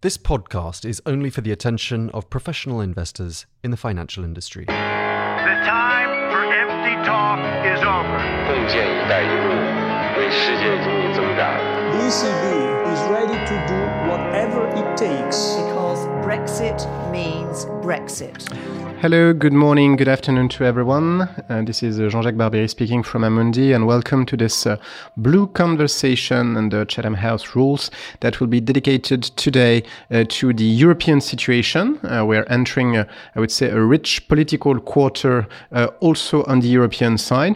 This podcast is only for the attention of professional investors in the financial industry. The time for empty talk is over. ECB is ready to do whatever it takes. Because Brexit means Brexit. Hello, good morning, good afternoon to everyone. Uh, this is uh, Jean-Jacques Barbier speaking from Amundi and welcome to this uh, blue conversation under Chatham House rules that will be dedicated today uh, to the European situation. Uh, we're entering, uh, I would say, a rich political quarter also on the European side.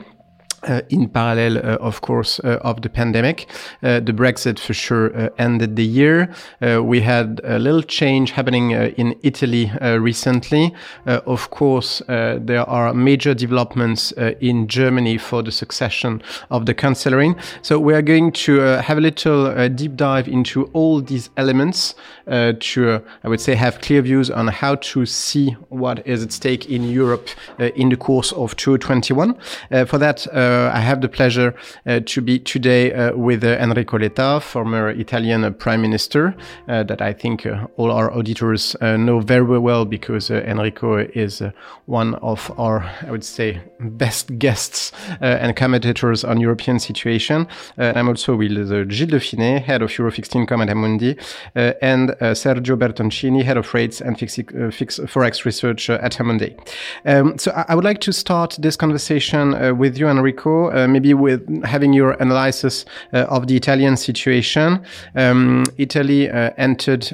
Uh, in parallel, uh, of course, uh, of the pandemic. Uh, the Brexit for sure uh, ended the year. Uh, we had a little change happening in Italy recently. of course, there are major developments in Germany for the succession of the Chancellery. So we are going to have a little deep dive into all these elements to, I would say, have clear views on how to see what is at stake in Europe in the course of 2021. for that, uh, Uh, I have the pleasure uh, to be today uh, with uh, Enrico Letta, former Italian Prime Minister, uh, that I think all our auditors know very well because Enrico is one of our, I would say, best guests and commentators on European situation. I'm also with Gilles Dauphiné, head of Euro Fixed Income at Amundi, and Sergio Bertoncini, head of rates and fixed, fix, forex research at Amundi. Um, so I, I, would like to start this conversation uh, with you, Enrico uh, maybe with having your analysis uh, of the Italian situation. Um, Italy uh, entered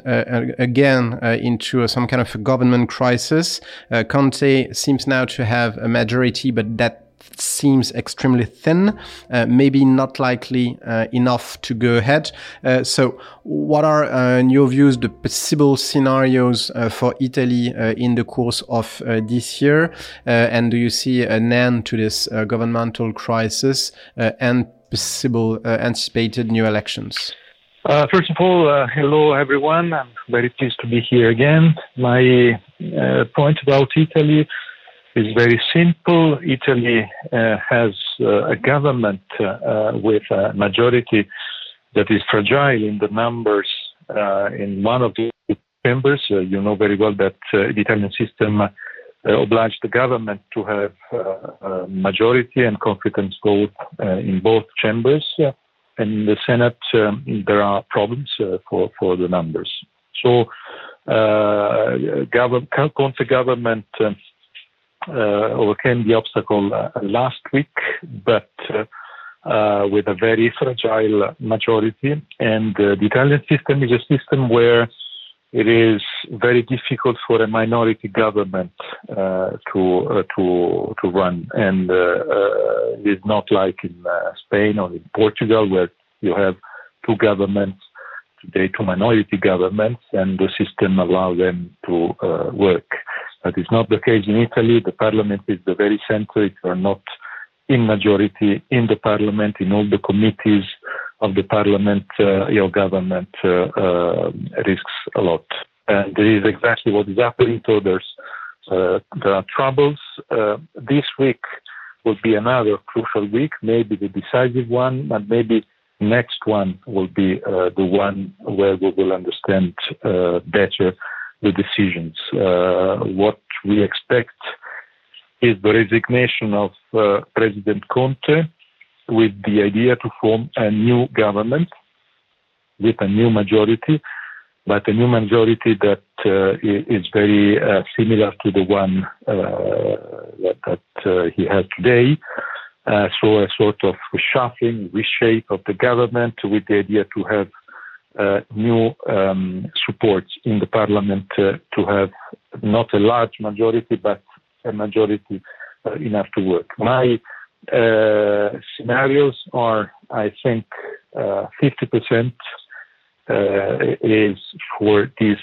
again into some kind of government crisis. Conte seems now to have a majority, but that seems extremely thin, uh, maybe not likely uh, enough to go ahead. Uh, so, what are, uh, in your views, the possible scenarios uh, for Italy in the course of this year? and do you see an end to this governmental crisis and possible anticipated new elections? Uh, first of all, uh, hello everyone. I'm very pleased to be here again. My uh, point about Italy is very simple. Italy uh, has uh, a government uh, with a majority that is fragile in the numbers in one of the chambers. you know very well that the Italian system obliged the government to have a majority and confidence vote in both chambers. and in the Senate, um, there are problems for, for the numbers. So, uh, government, Conte government um, uh, overcame the obstacle uh, last week, but uh, with a very fragile majority. And the Italian system is a system where it is very difficult for a minority government uh, to uh, to to run, and uh, it's not like in Spain or in Portugal where you have two governments today, two minority governments, and the system allows them to work. That is not the case in Italy. The parliament is the very center. If you are not in majority in the parliament, in all the committees of the parliament, uh, your government uh, uh, risks a lot. And this is exactly what is happening. So there's, uh, there are troubles. Uh, this week will be another crucial week, maybe the decisive one, but maybe next one will be uh, the one where we will understand better the decisions. Uh, what we expect is the resignation of uh, President Conte with the idea to form a new government with a new majority, but a new majority that uh, is very uh, similar to the one uh, that, that uh, he has today. so a sort of reshuffling, reshape of the government with the idea to have new um, support in the parliament uh, to have not a large majority, but a majority uh, enough to work. My uh, scenarios are, I think, 50% uh, uh, is for this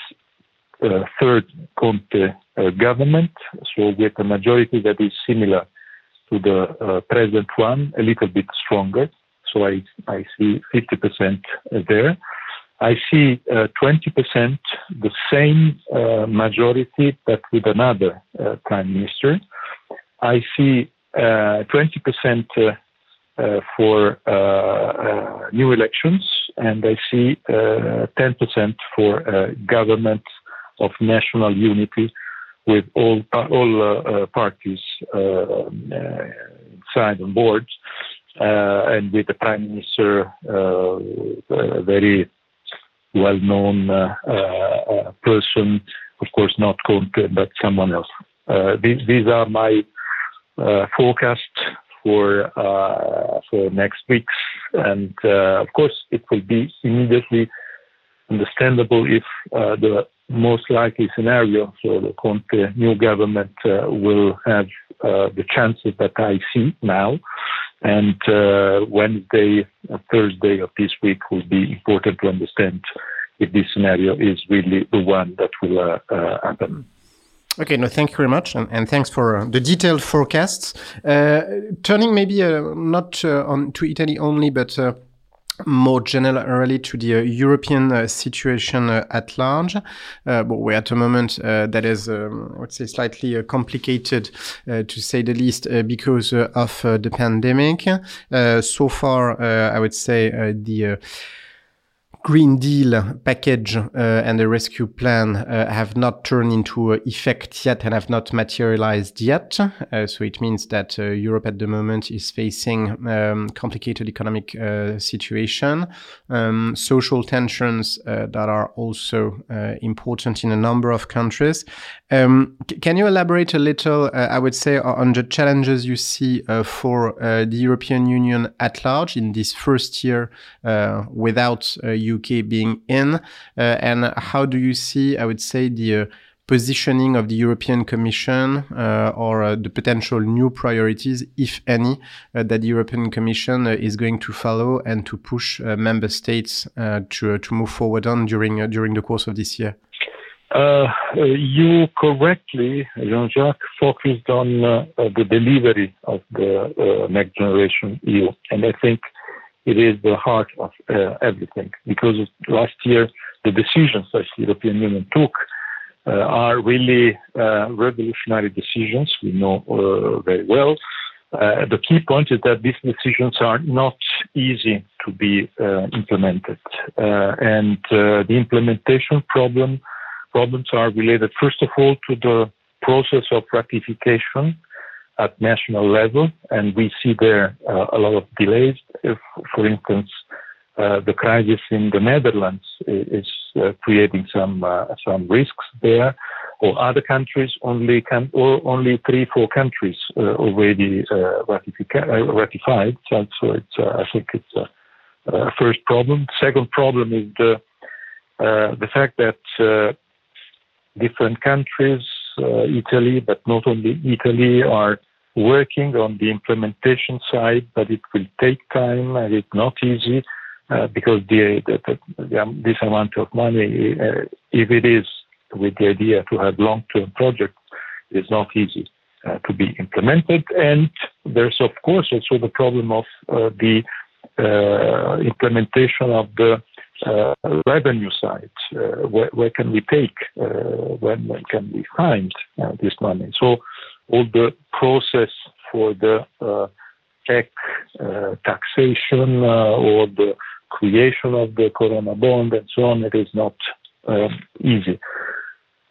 third Conte government, so with a majority that is similar to the present one, a little bit stronger. So I, I see 50% there. I see uh, 20%, the same uh, majority, but with another uh, prime minister. I see 20% uh, uh, for uh, uh, new elections, and I see 10% for a government of national unity with all all parties inside on board, and with the prime minister, very well-known person, of course not Conte, but someone else. These, these are my forecasts for uh, for next weeks. And uh, of course, it will be immediately understandable if uh, the most likely scenario, so the Conte new government uh, will have uh, the chances that I see now. And uh, Wednesday, Thursday of this week will be important to understand if this scenario is really the one that will happen. Okay, no, thank you very much, and, and thanks for uh, the detailed forecasts. Uh, turning maybe uh, not uh, on to Italy only, but uh, more generally to the uh, European uh, situation uh, at large. Uh, but we're at a moment that is, um, I would say, slightly complicated, to say the least, because of the pandemic. so far, I would say the Green Deal package uh, and the rescue plan uh, have not turned into uh, effect yet and have not materialized yet. Uh, so it means that uh, Europe at the moment is facing um, complicated economic uh, situation, um, social tensions that are also important in a number of countries. Um, can you elaborate a little, I would say, on the challenges you see for the European Union at large in this first year without uh, UK being in? Uh, and how do you see, I would say, the uh, positioning of the European Commission uh, or uh, the potential new priorities, if any, uh, that the European Commission is going to follow and to push member states to to move forward on during during the course of this year? Uh, you correctly, Jean-Jacques, focused on uh, the delivery of the uh, next generation EU, and I think it is the heart of uh, everything because last year the decisions that the European Union took uh, are really uh, revolutionary decisions. We know uh, very well. Uh, the key point is that these decisions are not easy to be uh, implemented, and the implementation problem problems are related first of all to the process of ratification at national level, and we see there uh, a lot of delays. If, for instance, uh, the crisis in the Netherlands is uh, creating some uh, some risks there, or other countries only can, or only three four countries uh, already uh, ratified. So, it's I think it's a, a, first problem. Second problem is the the fact that different countries Italy, but not only Italy, are working on the implementation side, but it will take time and it's not easy uh, because the, the, the, um, this amount of money, uh, if it is with the idea to have long-term projects, is not easy uh, to be implemented. And there's of course also the problem of uh, the uh, implementation of the uh, revenue side. Where, where, can we take? When, when, can we find this money? So all the process for the tech taxation or the creation of the Corona bond and so on, it is not um, easy.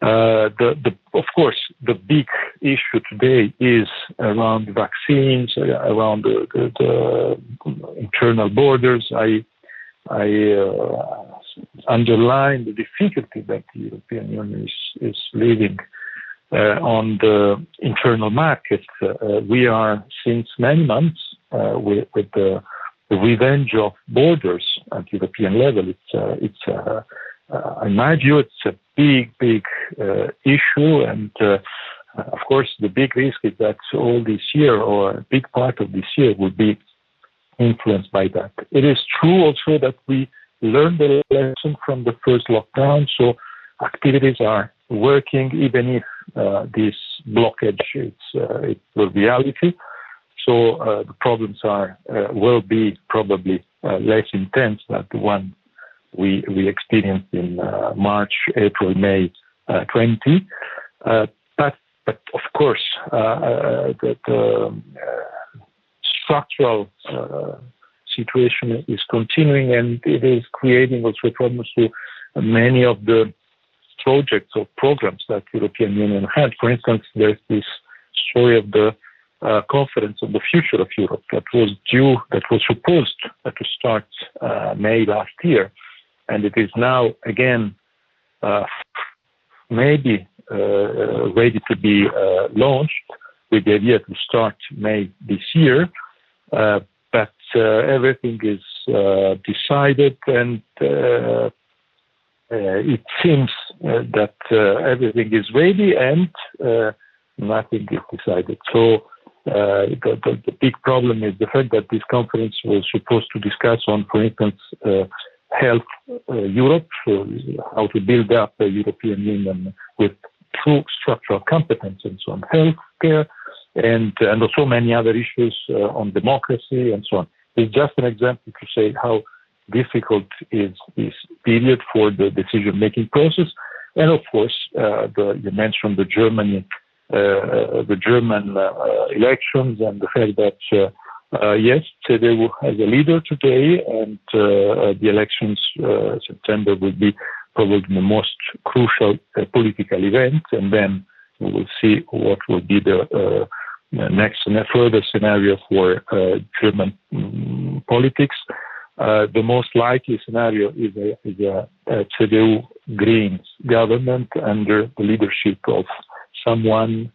Uh, the, the, of course, the big issue today is around vaccines, around the, the, the internal borders. I I uh, underline the difficulty that the European Union is, is living uh, on the internal market. Uh, we are since many months uh, with, the, revenge of borders at European level. It's, uh, uh, in my view, it's a big, big issue, and of course, the big risk is that all this year, or a big part of this year, will be influenced by that. It is true also that we learned the lesson from the first lockdown, so activities are working even if uh, this blockage is uh, a reality. So uh, the problems are uh, will be probably uh, less intense than the one we we experienced in uh, March, April, May 20. but but of course, the, the structural situation is continuing and it is creating also problems to many of the projects or programs that European Union had. For instance, there's this story of the uh, conference on the future of Europe that was due, that was supposed uh, to start uh, May last year, and it is now again uh, maybe uh, ready to be uh, launched with the idea to start May this year. but everything is decided and uh, it seems uh, Uh, that uh, everything is ready and uh, nothing is decided. So uh, the, the, the, big problem is the fact that this conference was supposed to discuss on, for instance, health Europe, so how to build up a European Union with true structural competence and so on, healthcare, and and also many other issues uh, on democracy and so on. It's just an example to say how difficult is this period for the decision making process. And of course, uh, the, you mentioned the Germany, uh, the German uh, elections and the fact that uh, uh, yes, CDU has a leader today, and uh, the elections September will be probably the most crucial political event, and then we will see what will be the next and further scenario for German um, politics. Uh, the most likely scenario is a, is a, a CDU Greens government under the leadership of someone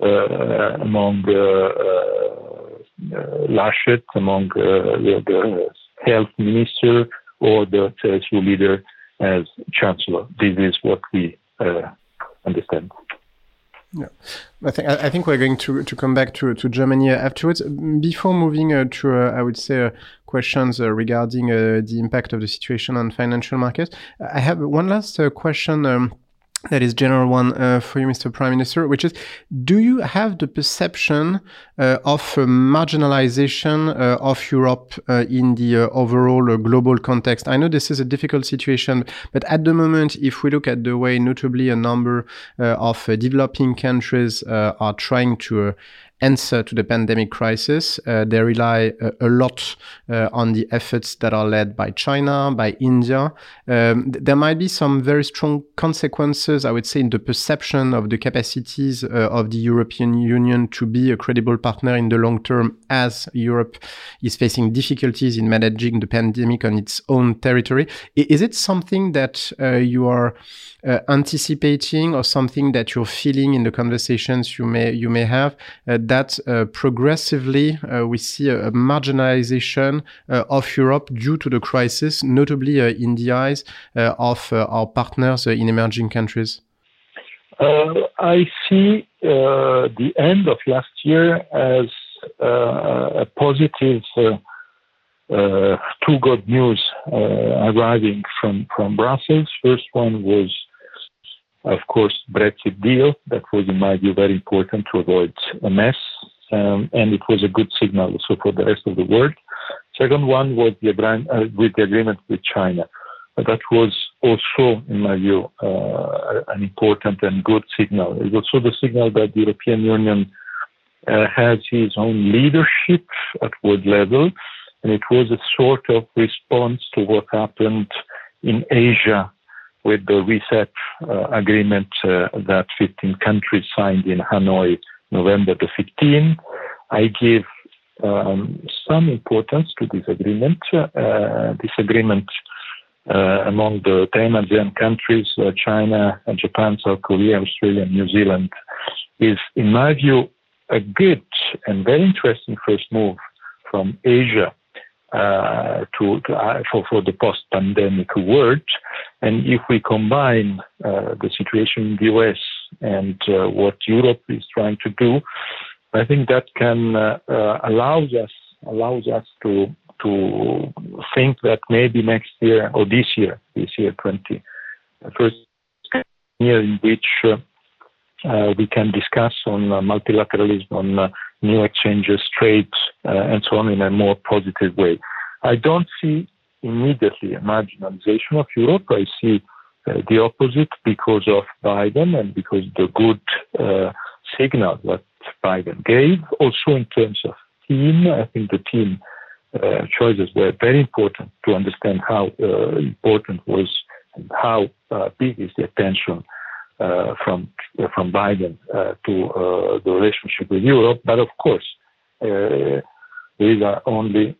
uh, among uh, uh Laschet, among uh, the, the, health minister, or the CSU leader as chancellor. This is what we understand. Yeah, I think I think we're going to to come back to to Germany afterwards. Before moving uh, to, uh, I would say, uh, questions uh, regarding uh, the impact of the situation on financial markets. I have one last uh, question. Um, that is general one uh, for you, Mr. Prime Minister, which is, do you have the perception uh, of marginalization uh, of Europe uh, in the uh, overall uh, global context? I know this is a difficult situation, but at the moment, if we look at the way notably a number of developing countries are trying to answer to the pandemic crisis. Uh, they rely uh, a lot uh, on the efforts that are led by China, by India. Um, th- there might be some very strong consequences, I would say, in the perception of the capacities uh, of the European Union to be a credible partner in the long term as Europe is facing difficulties in managing the pandemic on its own territory. I- is it something that uh, you are uh, anticipating or something that you're feeling in the conversations you may you may have uh, that uh, progressively uh, we see a, a marginalization uh, of Europe due to the crisis, notably in the eyes of our partners in emerging countries? I see the end of last year as a positive. Uh, two good news uh, arriving from, from Brussels. First one was of course, Brexit deal. That was, in my view, very important to avoid a mess. Um, and it was a good signal also for the rest of the world. Second one was the, uh, with the agreement with China. Uh, that was also, in my view, uh, an important and good signal. It was also the signal that the European Union uh, has its own leadership at world level, and it was a sort of response to what happened in Asia with the RCEP uh, agreement uh, that 15 countries signed in Hanoi November the 15th. I give um, some importance to this agreement. Uh, this agreement uh, among the 10 ASEAN countries, uh, China, Japan, South Korea, Australia, and New Zealand, is, in my view, a good and very interesting first move from Asia uh, to, to uh, for, for the post-pandemic world. And if we combine uh, the situation in the US and uh, what Europe is trying to do, I think that can uh, uh, allows us allows us to to think that maybe next year or this year, this year 20, first year in which we can discuss on multilateralism, on new exchanges, trade, uh, and so on in a more positive way. I don't see immediately a marginalization of Europe. I see uh, the opposite because of Biden and because the good uh, signal that Biden gave, also in terms of team. I think the team uh, choices were very important to understand how uh, important was and how uh, big is the attention uh, from from Biden uh, to uh, the relationship with Europe. But of course, these are only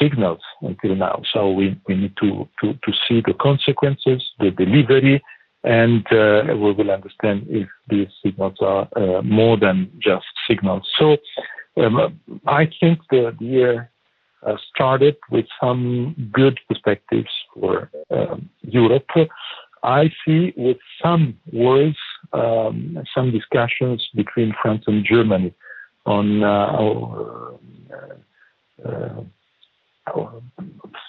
signals until now. So we, we need to, to, to see the consequences, the delivery, and we will understand if these signals are more than just signals. So um, I think the, the year started with some good perspectives for um, Europe. I see with some worries, um, some discussions between France and Germany on uh, uh,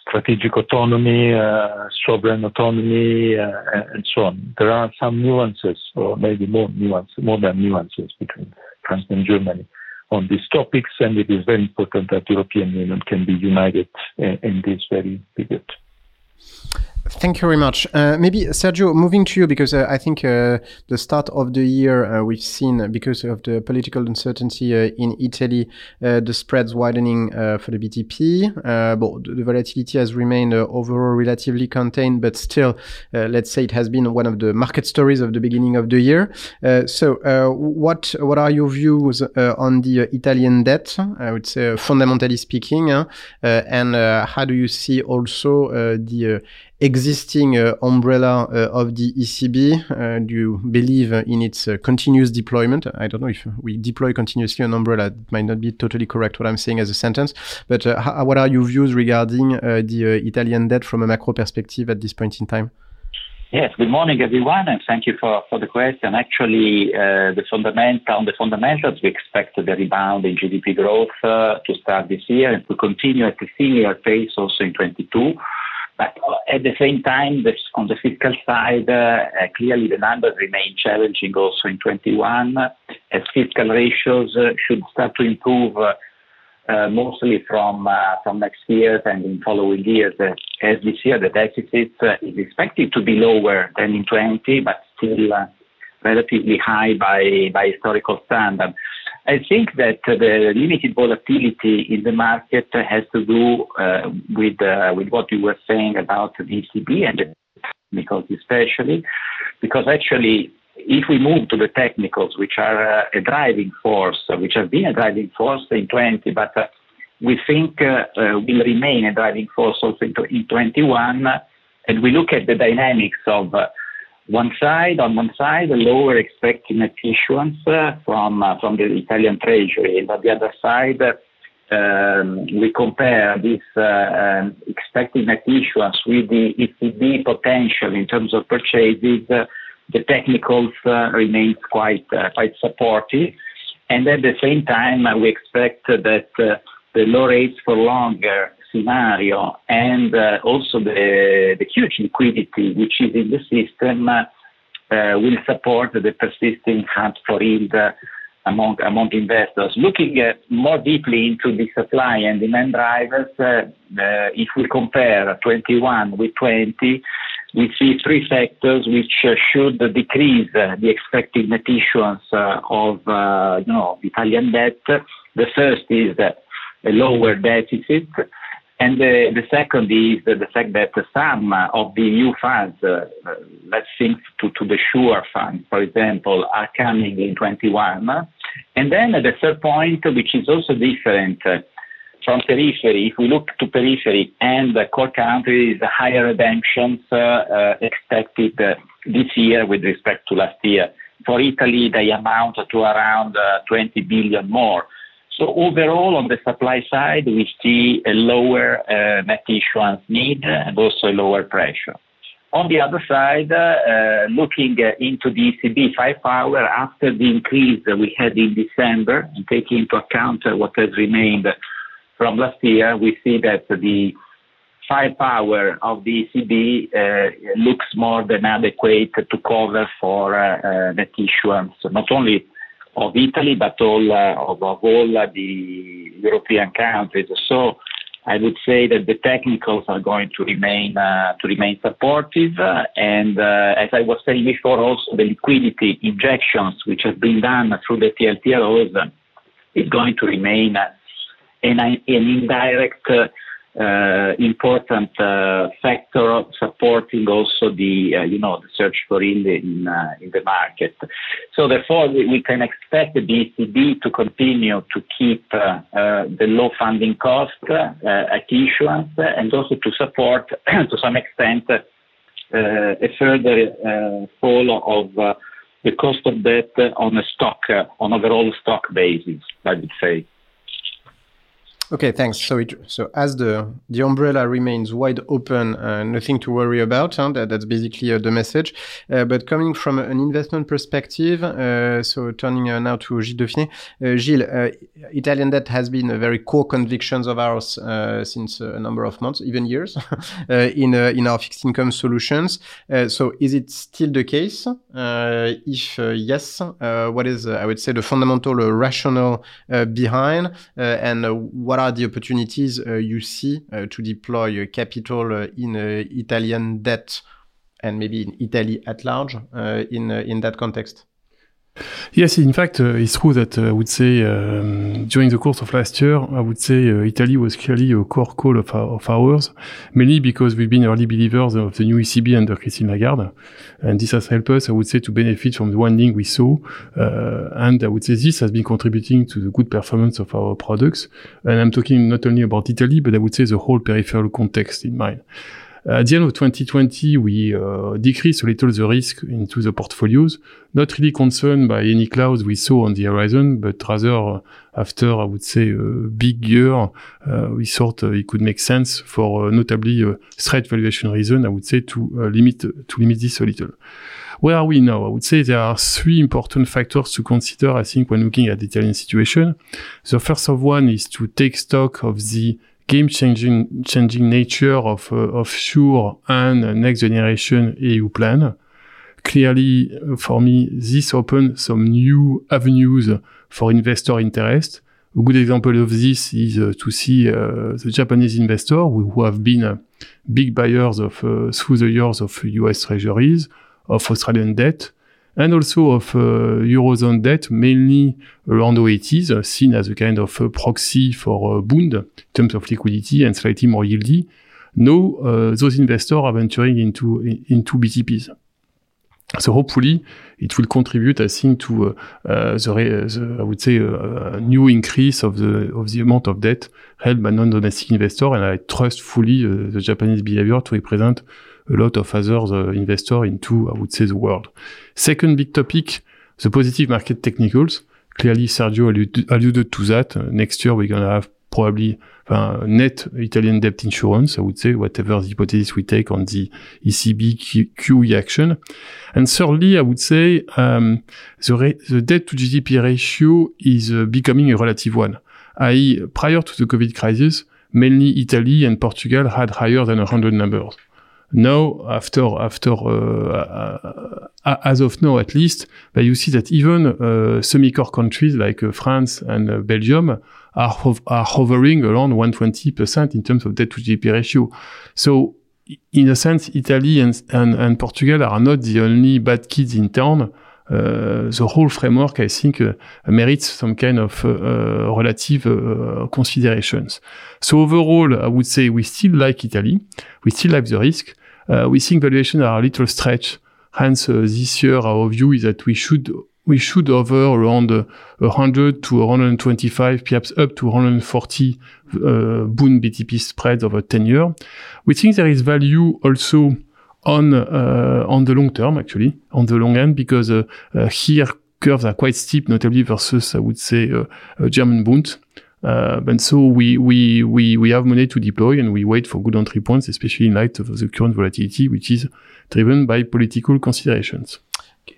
strategic autonomy, uh, sovereign autonomy, uh, and so on. There are some nuances, or maybe more nuances, more than nuances between France and Germany on these topics, and it is very important that the European Union can be united in, in this very period. Thank you very much. Uh, maybe Sergio, moving to you because uh, I think uh, the start of the year uh, we've seen uh, because of the political uncertainty uh, in Italy, uh, the spreads widening uh, for the BTP. Uh, but the volatility has remained overall relatively contained, but still, let's say it has been one of the market stories of the beginning of the year. so, what what are your views on the Italian debt? I would say, fundamentally speaking, and how do you see also the existing uh, umbrella uh, of the ECB? Uh, do you believe in its continuous deployment? I don't know if we deploy continuously an umbrella. It might not be totally correct what I'm saying as a sentence, but how, what are your views regarding the Italian debt from a macro perspective at this point in time? Yes, good morning, everyone, and thank you for, for the question. Actually, uh, the fundamental, on the fundamentals, we expect the rebound in GDP growth uh, to start this year and to continue at a similar pace also in 22. But at the same time, on the fiscal side, uh, clearly the numbers remain challenging also in 21, as fiscal ratios uh, should start to improve uh, mostly from from next year and in following years. As this year, the deficit is expected to be lower than in 20, but still relatively high by by historical standard. I think that the limited volatility in the market has to do uh, with uh, with what you were saying about the ECB and the technicals especially, because actually if we move to the technicals, which are uh, a driving force, which have been a driving force in 20, but uh, we think uh, uh, will remain a driving force also in, in 21, and we look at the dynamics of one side, on one side, a lower expected issuance uh, from uh, from the Italian Treasury, and on the other side, um, we compare this uh, um, expected net issuance with the ECB potential in terms of purchases. The technicals remains quite quite supportive, and at the same time, we expect that the low rates for longer scenario and uh, also the, huge liquidity which is in the system uh, will support the persisting hunt for yield uh, among among investors. Looking uh, more deeply into the supply and demand drivers, uh, if we compare 21 with 20, we see three factors which uh, should decrease the expected net issuance of you know Italian debt. The first is a lower deficit. And the, the second is the fact that some of the new funds, uh, let's think to, to the SURE fund, for example, are coming in 21. And then the third point, which is also different uh, from periphery, if we look to periphery and the core countries, higher redemptions uh, uh, expected uh, this year with respect to last year. For Italy, they amount to around uh, 20 billion more. So Overall, on the supply side, we see a lower uh, net issuance need and also a lower pressure. On the other side, uh, looking into the ECB firepower after the increase that we had in December and taking into account what has remained from last year, we see that the firepower of the ECB uh, looks more than adequate to cover for net issuance, not only of Italy, but all uh, of, of, all uh, the European countries. So I would say that the technicals are going to remain uh, to remain supportive, uh, and uh, as I was saying before, also the liquidity injections which have been done through the TLTROs is going to remain an, an indirect uh, important uh, factor supporting also the uh, you know the search for yield in uh, in the market. So therefore, we, we, can expect the ECB to continue to keep uh, uh, the low funding cost at issuance and also to support to some extent a further fall of the cost of debt on a stock on overall stock basis. I would say. Okay, thanks. So, it, so as the the umbrella remains wide open, uh, nothing to worry about. Huh? That, that's basically uh, the message. Uh, but coming from an investment perspective, uh, so turning uh, now to Gilles Dauphiné. Uh, Gilles, uh, Italian debt has been a very core convictions of ours uh, since uh, a number of months, even years, in in our fixed income solutions. so, is it still the case? if yes, what is I would say the fundamental rationale behind, and what are the opportunities uh, you see uh, to deploy uh, capital in Italian debt and maybe in Italy at large in in that context? Yes, in fact, uh, it's true that uh, I would say um, during the course of last year, I would say uh, Italy was clearly a core call of, of ours, mainly because we've been early believers of the new ECB under Christine Lagarde. And this has helped us, I would say, to benefit from the funding we saw. Uh, and I would say this has been contributing to the good performance of our products. And I'm talking not only about Italy, but I would say the whole peripheral context in mind. At the end of 2020, we uh, decreased a little the risk into the portfolios, not really concerned by any clouds we saw on the horizon, but rather uh, after, I would say, a big year, uh, we thought it could make sense for notably a straight valuation reason, I would say, to limit to limit this a little. Where are we now? I would say there are three important factors to consider, I think, when looking at the Italian situation. The first of one is to take stock of the game changing nature of uh, of SURE and next generation EU plan. Clearly, uh, for me, this opens some new avenues for investor interest. A good example of this is uh, to see uh, the Japanese investor who, who have been uh, big buyers of uh, through the years of US treasuries, of Australian debt, and also of uh, Eurozone debt, mainly around OATs, uh, seen as a kind of proxy for uh, Bund in terms of liquidity and slightly more yieldy. Now, those investors are venturing into, into BTPs. So hopefully it will contribute, I think, to uh, uh, the, the, I would say, uh, new increase of the of the amount of debt held by non-domestic investors, and I trust fully the Japanese behavior to represent a lot of other uh, investors into, I would say, the world. Second big topic, the positive market technicals. Clearly, Sergio alluded to that. Uh, next year, we're going to have probably uh, net Italian debt issuance, I would say, whatever the hypothesis we take on the ECB QE action. And thirdly, I would say um, the, the debt to GDP ratio is uh, becoming a relative one. I.e., prior to the COVID crisis, mainly Italy and Portugal had higher than 100 numbers. Now, after after uh, uh, as of now at least, but you see that even uh, semi-core countries like uh, France and uh, Belgium are are hovering around 120% in terms of debt to GDP ratio. So, in a sense, Italy and, and, and Portugal are not the only bad kids in town. Uh, the whole framework, I think, uh, merits some kind of uh, relative considerations. So overall, I would say we still like Italy. We still like the risk. Uh, we think valuations are a little stretch. Hence, uh, this year, our view is that we should we should hover around uh, 100 to 125, perhaps up to 140 uh, Bund BTP spreads over 10 years. We think there is value also on uh, on the long term, actually, on the long end, because uh, uh, here curves are quite steep, notably versus, I would say, German Bund. Uh, and so we, we, we, we have money to deploy and we wait for good entry points, especially in light of the current volatility, which is driven by political considerations.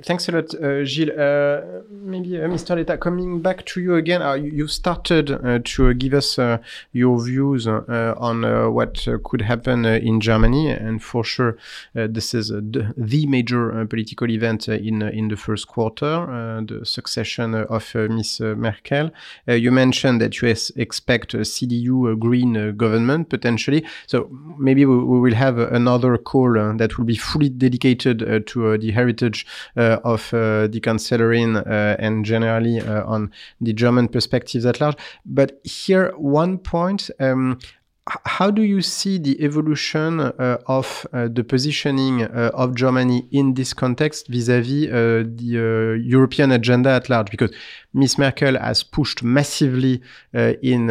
Thanks a lot, uh, Gilles. Uh, maybe uh, Mr. Letta, coming back to you again, uh, you started uh, to give us uh, your views uh, on uh, what uh, could happen in Germany, and for sure, this is the, major political event in in the first quarter, the succession of Miss Merkel. you mentioned that you expect a CDU green government potentially. So maybe we, we will have another call that will be fully dedicated to the heritage of the Kanzlerin and generally on the German perspectives at large. But here, one point. Um, how do you see the evolution uh, of uh, the positioning uh, of Germany in this context vis-à-vis -vis, the European agenda at large? Because Miss Merkel has pushed massively in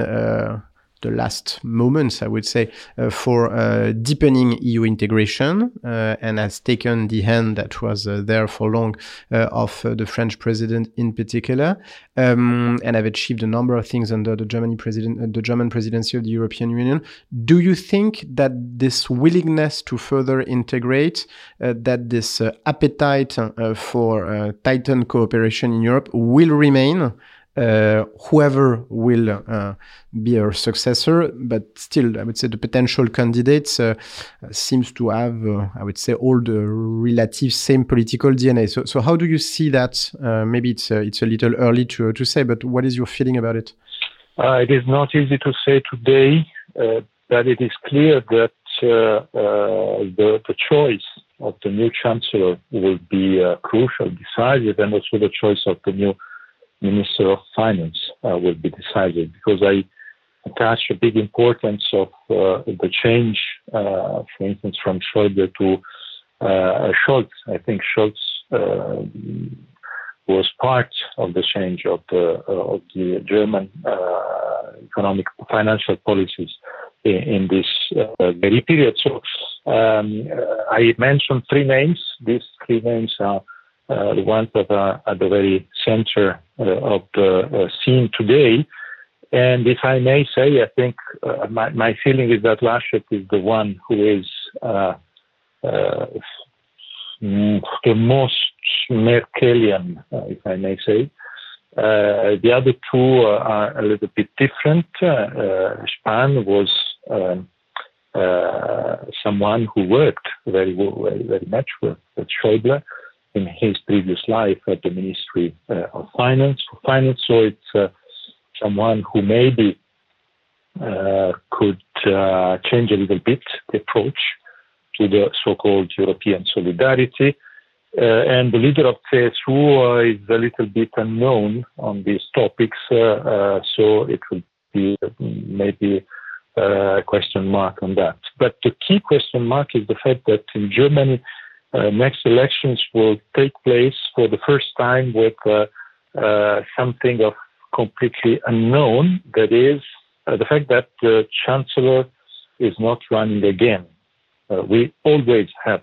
the last moments, I would say, uh, for uh, deepening EU integration uh, and has taken the hand that was uh, there for long uh, of uh, the French president in particular, um, and have achieved a number of things under the Germany president, the German presidency of the European Union. Do you think that this willingness to further integrate, that this appetite for tightened cooperation in Europe will remain? Uh, whoever will uh, be her successor. But still, I would say the potential candidates uh, seems to have, uh, I would say, all the relative same political DNA. So, so how do you see that? Uh, maybe it's uh, it's a little early to to say, but what is your feeling about it? it is not easy to say today, but it is clear that the the choice of the new chancellor will be crucial, decisive, and also the choice of the new Minister of Finance uh, will be decided because I attach a big importance of uh, the change, uh, for instance, from Schäuble to Scholz. I think Scholz was part of the change of the of the German economic financial policies in, in this very period. So um, I mentioned three names. These three names are uh, the ones that are at the very center uh, of the uh, scene today. And if I may say, I think my, my feeling is that Laschet is the one who is the most Merkelian, if I may say. Uh, the other two uh, are a little bit different. Uh, Spahn was um, uh, someone who worked very, very, very much with, with Schäuble in his previous life at the Ministry uh, of Finance. Finance, so it's uh, someone who maybe uh, could uh, change a little bit the approach to the so-called European solidarity. Uh, and the leader of CSU is a little bit unknown on these topics, so it will be maybe a question mark on that. But the key question mark is the fact that in Germany, uh, next elections will take place for the first time with uh, uh, something of completely unknown. That is uh, the fact that the chancellor is not running again. Uh, we always had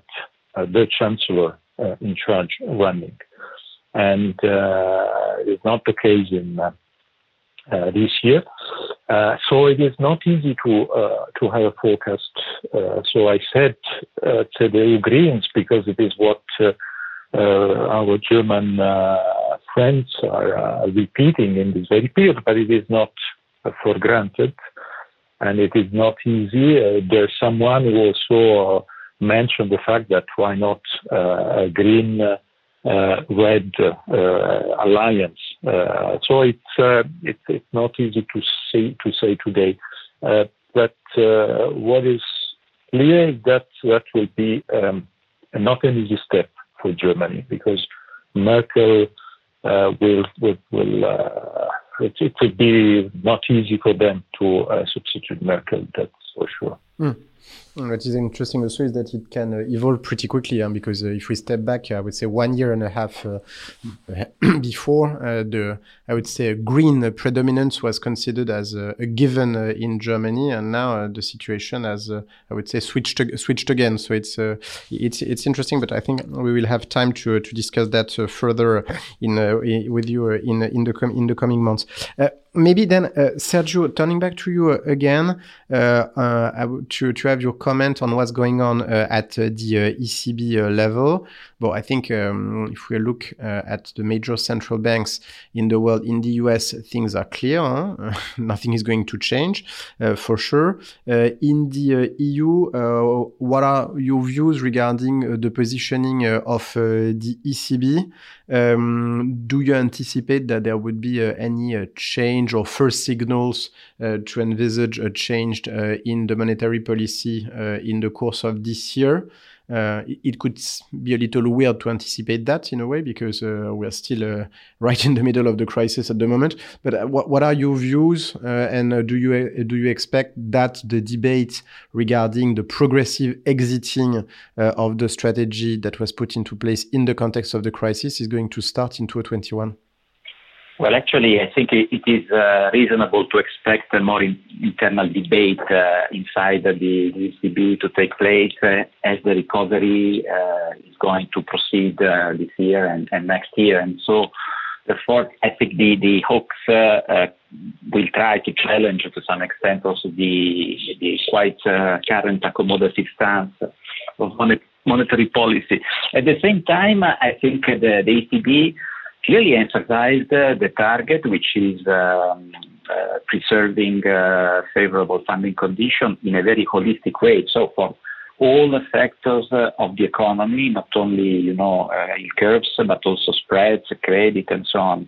uh, the chancellor in charge running, and it's not the case in uh, this year. Uh, so it is not easy to uh, to have a forecast. so I said to the Greens because it is what our German friends are repeating in this very period, but it is not for granted and it is not easy. Uh, there's someone who also uh, mentioned the fact that why not uh, a green red alliance uh, so it's, uh, not easy to say to say today, uh, but what is clear is that that will be um, not an easy step for Germany because Merkel will it will be not easy for them to substitute Merkel. That's for sure. Mm. What is interesting also is that it can uh, evolve pretty quickly, huh? because uh, if we step back, I would say one year and a half uh, before, uh, the I would say green predominance was considered as a, a given uh, in Germany, and now uh, the situation has, I would say, switched switched again. So it's it's it's interesting, but I think we will have time to to discuss that further in, in, with you in in the com- in the coming months maybe then, uh, Sergio, turning back to you again, uh, uh, to, to have your comment on what's going on uh, at uh, the uh, ECB uh, level. But I think um, if we look uh, at the major central banks in the world, in the US, things are clear. Huh? nothing is going to change for sure. in the EU, what are your views regarding the positioning of the ECB? Um, do you anticipate that there would be any change or first signals to envisage a change in the monetary policy uh, in the course of this year. Uh, it could be a little weird to anticipate that in a way because uh, we are still uh, right in the middle of the crisis at the moment. But uh, what, what are your views, uh, and uh, do you do you expect that the debate regarding the progressive exiting of the strategy that was put into place in the context of the crisis is going to start in 2021? Well, actually, I think it is uh, reasonable to expect a more in, internal debate uh, inside the, ECB to take place uh, as the recovery uh, is going to proceed uh, this year and, and, next year. And so, therefore, I think the, the hawks uh, will try to challenge to some extent also the, the quite current accommodative stance of monetary policy. At the same time, I think the, the ECB clearly emphasized uh, the target, which is um, uh, preserving uh, favorable funding conditions in a very holistic way. So for all the sectors of the economy, not only you know yield curves, but also spreads, credit, and so on.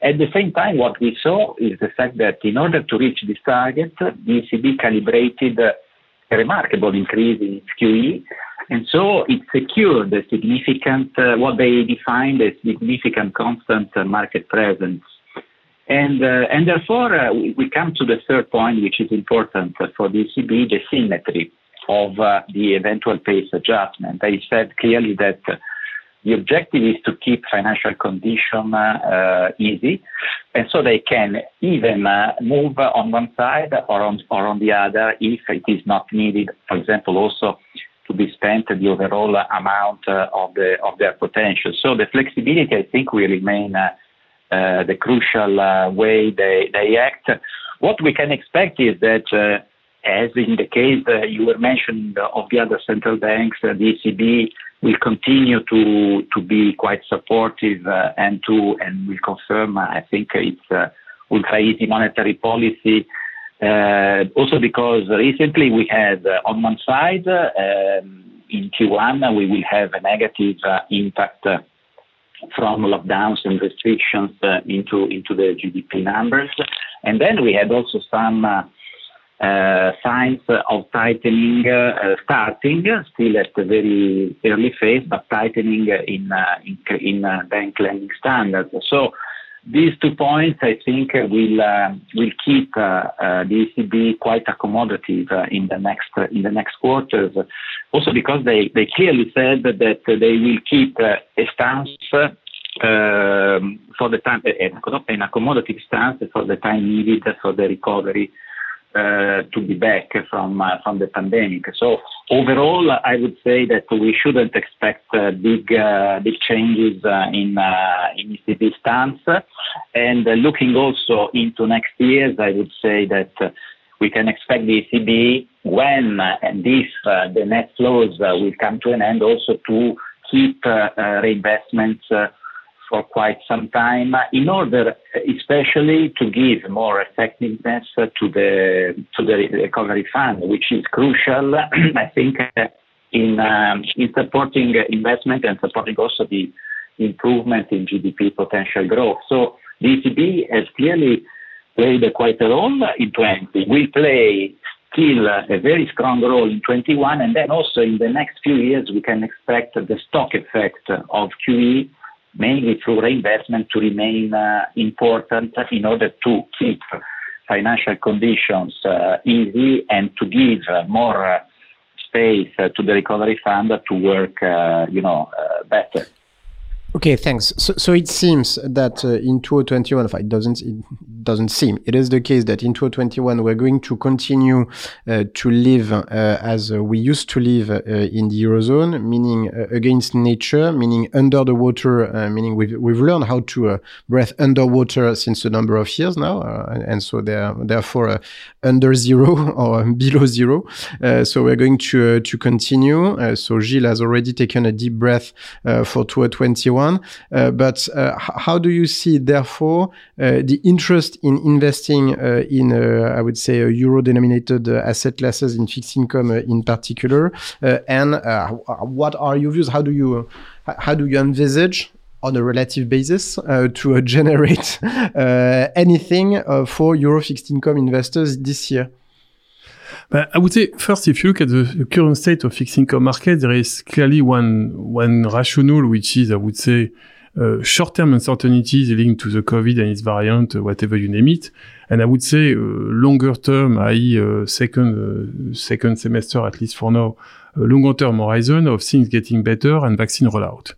At the same time, what we saw is the fact that in order to reach this target, the ECB calibrated a remarkable increase in QE and so it secured a significant, uh, what they defined as significant constant uh, market presence. And, uh, and therefore, uh, we, we, come to the third point, which is important for the ECB, the symmetry of uh, the eventual pace adjustment. They said clearly that the objective is to keep financial condition uh, easy, and so they can even uh, move on one side or on, or on the other if it is not needed. For example, also to be spent the overall amount uh, of the of their potential. So the flexibility, I think, will remain uh, uh, the crucial way they, act. What we can expect is that, as in the case you were mentioning of the other central banks, the ECB will continue to be quite supportive and will confirm. I think it's uh, ultra easy monetary policy also because recently we had, uh, on one side, um, in Q1, we will have a negative uh, impact from lockdowns and restrictions into into the GDP numbers. And then we had also some uh, signs of tightening uh, starting, still at a very early phase, but tightening in uh, in, in bank lending standards. These two points, I think, uh, will uh, will keep uh, the ECB quite accommodative in the next in the next quarters. Also because they, they clearly said that they will keep a stance um, for the time, an accommodative stance for the time needed for the recovery uh, Uh, to be back from uh, from the pandemic. So overall, I would say that we shouldn't expect uh, big uh, big changes uh, in in ECB stance. And looking also into next years, I would say that we can expect the ECB when and if the net flows will come to an end, also to keep reinvestments for quite some time in order especially to give more effectiveness to the to the recovery fund which is crucial i think in um, in supporting investment and supporting also the improvement in gdp potential growth. So the ecb has clearly played quite a role in 20 will play still a very strong role in 21 and then also in the next few years we can expect the stock effect of QE mainly through reinvestment to remain uh, important in order to keep financial conditions uh, easy and to give uh, more space to the recovery fund to work, you know, better. Okay, thanks. So, so it seems that uh, in 2021, it doesn't, it doesn't seem, it is the case that in 2021 we're going to continue uh, to live uh, as uh, we used to live uh, in the eurozone, meaning uh, against nature, meaning under the water, meaning we've we've learned how to breathe underwater since a number of years now, and so they're therefore under zero or below zero. so we're going to to continue. so Gilles has already taken a deep breath for 2021 one. Uh, but uh, how do you see, therefore, uh, the interest in investing in, I would say, euro-denominated asset classes in fixed income in particular? and what are your views? How do you how do you envisage on a relative basis uh, to uh, generate uh, anything for euro fixed income investors this year? But I would say first, if you look at the, current state of fixed income market, there is clearly one one rationale, which is I would say uh, short-term uncertainties linked to the COVID and its variant, uh, whatever you name it, and I would say uh, longer term, i.e., uh, second uh, second semester at least for now, longer term horizon of things getting better and vaccine rollout.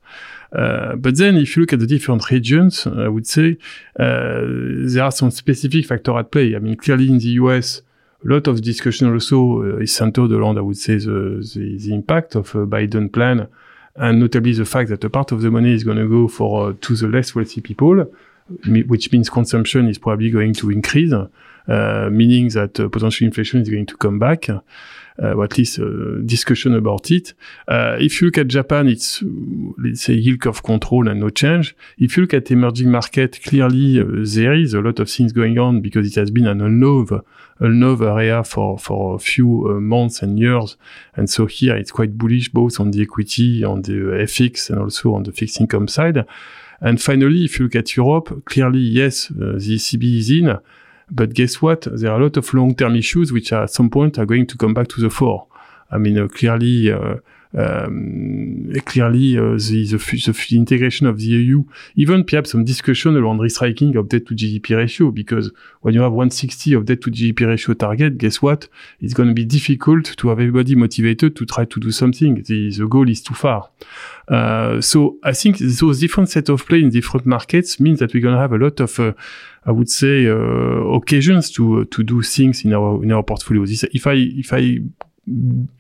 Uh, but then if you look at the different regions, I would say there are some specific factors at play. I mean, clearly in the US, a lot of discussion also uh, is centered around, I would say, the, the, the impact of Biden plan, and notably the fact that a part of the money is going to go for uh, to the less wealthy people, which means consumption is probably going to increase, uh, meaning that uh, potential inflation is going to come back. Uh, or at least uh, discussion about it. Uh, if you look at Japan, it's let's say yield curve control and no change. If you look at emerging market, clearly there is a lot of things going on because it has been an unknown unknown area for for a few uh, months and years. And so here it's quite bullish both on the equity, on the FX, and also on the fixed income side. And finally, if you look at Europe, clearly yes, uh, the ECB is in. But guess what? There are a lot of long-term issues which at some point are going to come back to the fore. I mean, uh, clearly, uh, um, clearly uh, the, the, the, integration of the EU, even perhaps some discussion around restriking of debt to GDP ratio, because when you have 160 of debt to GDP ratio target, guess what? It's going to be difficult to have everybody motivated to try to do something. The, the goal is too far. Uh, so I think those different set of play in different markets means that we're going to have a lot of uh, I would say uh, occasions to to do things in our in our portfolio. This, if I if I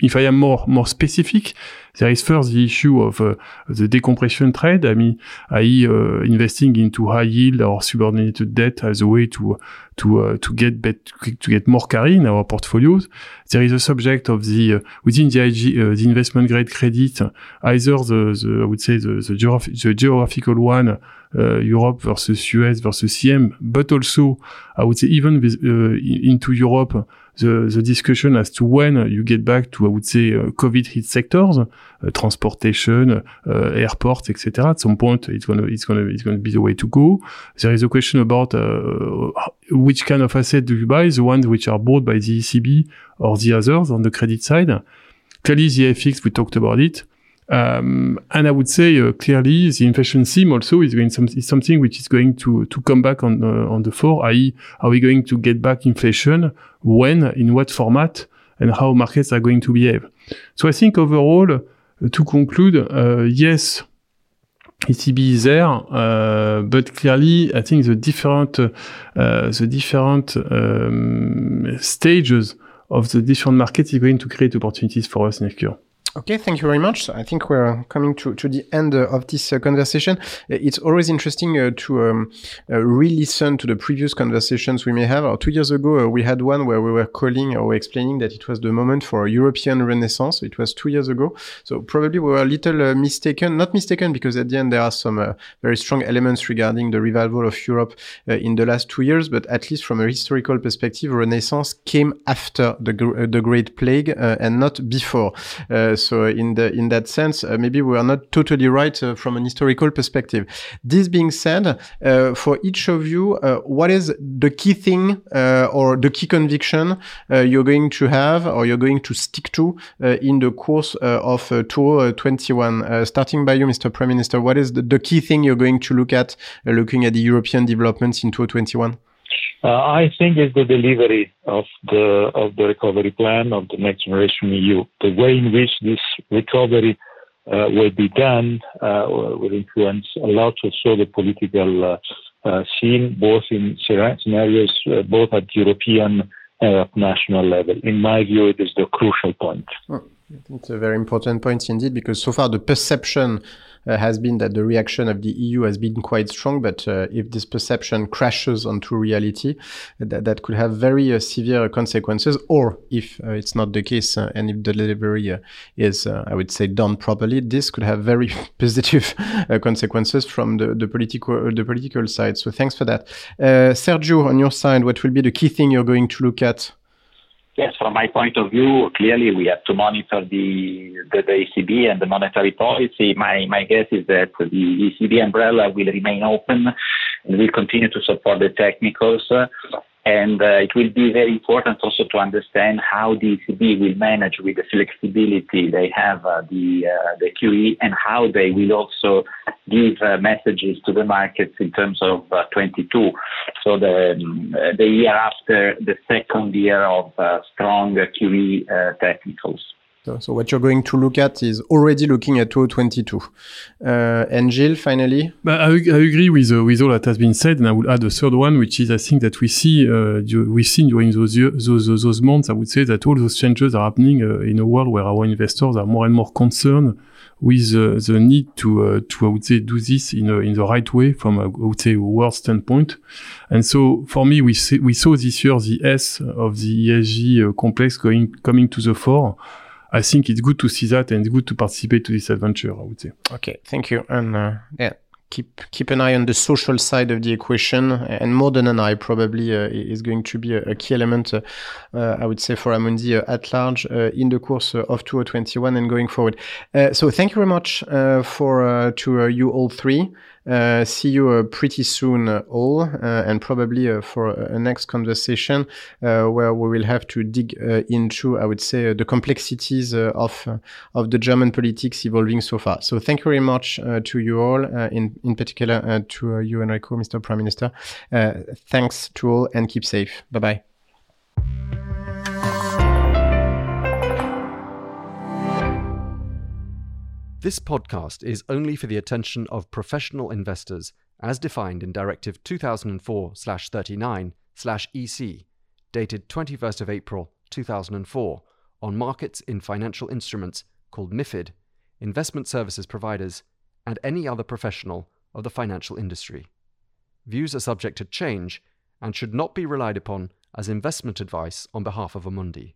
if I am more more specific, there is first the issue of uh, the decompression trade, I mean, i.e., uh, investing into high yield or subordinated debt as a way to to uh, to get bet to get more carry in our portfolios. There is a subject of the uh, within the IG, uh, the investment grade credit, either the, the I would say the the, geograph the geographical one. Uh, Europe versus US versus CM, but also I would say even with, into Europe, the, the discussion as to when you get back to, I would say, uh, COVID hit sectors, uh, transportation, uh, airports, etc. At some point, it's gonna, it's gonna, it's gonna be the way to go. There is a question about uh, which kind of asset do you buy, the ones which are bought by the ECB or the others on the credit side. Clearly, the FX, we talked about it. Um, and I would say uh, clearly the inflation theme also is going some, is something which is going to to come back on uh, on the fore. I.e., are we going to get back inflation? When? In what format? And how markets are going to behave? So I think overall, uh, to conclude, uh, yes. ECB is there, uh, but clearly, I think the different uh, the different um, stages of the different markets is going to create opportunities for us next year. Okay, thank you very much. I think we're coming to, to the end uh, of this uh, conversation. Uh, it's always interesting uh, to um, uh, re-listen to the previous conversations we may have. Uh, two years ago, we had one where we were calling or explaining that it was the moment for a European renaissance. It was two years ago. So probably we were a little mistaken, not mistaken because at the end there are some very strong elements regarding the revival of Europe in the last two years, but at least from a historical perspective, renaissance came after the, the Great Plague and not before so in the in that sense, uh, maybe we are not totally right uh, from an historical perspective. This being said, uh, for each of you, uh, what is the key thing uh, or the key conviction uh, you're going to have or you're going to stick to in the course of 2021? starting by you, Mr. Prime Minister, what is the, the key thing you're going to look at looking at the European developments in 2021? Uh, I think it's the delivery of the of the recovery plan of the next generation EU. The way in which this recovery uh, will be done uh, will influence a lot also the political uh, uh, scene, both in scenarios, uh, both at European and at national level. In my view, it is the crucial point. Oh, it's a very important point indeed, because so far the perception uh, has been that the reaction of the EU has been quite strong. But uh, if this perception crashes onto reality, that, that could have very uh, severe consequences. Or if uh, it's not the case, uh, and if the delivery uh, is, I would say, done properly, this could have very positive consequences from the, the the political side. So thanks for that, Sergio. On your side, what will be the key thing you're going to look at? Yes, from my point of view, clearly we have to monitor the, the, the ECB and the monetary policy. My, my guess is that the ECB umbrella will remain open and will continue to support the technicals. And uh, it will be very important also to understand how the ECB will manage with the flexibility they have uh, the uh, the QE and how they will also give uh, messages to the markets in terms of uh, 22. So the um, the year after the second year of uh, strong QE technicals. So, what you're going to look at is already looking at 2022. Uh, and Gilles, finally? But I, I agree with, uh, with all that has been said, and I will add a third one, which is I think that we see uh, we see during those, years, those those months. I would say that all those changes are happening uh, in a world where our investors are more and more concerned with uh, the need to uh, to I would say do this in in the right way from a, I would say world standpoint. And so for me, we see, we saw this year the S of the ESG complex going coming to the fore. I think it's good to see that and it's good to participate to this adventure, I would say. Okay, thank you. And uh, yeah, keep keep an eye on the social side of the equation, and more than an eye probably uh, is going to be a, a key element, uh, uh I would say, for Amundi uh, at large uh, in the course of 2021 and going forward. so thank you very much for to you all three. Uh, see you uh, pretty soon, uh, all, uh, and probably uh, for uh, a next conversation where we will have to dig into, I would say, the complexities of of the German politics evolving so far. So thank you very much to you all, in in particular to you, and Enrico, Mr. Prime Minister. thanks to all, and keep safe. Bye bye. This podcast is only for the attention of professional investors as defined in Directive 2004/39/EC, dated 21st of April 2004, on markets in financial instruments called MIFID, investment services providers, and any other professional of the financial industry. Views are subject to change and should not be relied upon as investment advice on behalf of Amundi.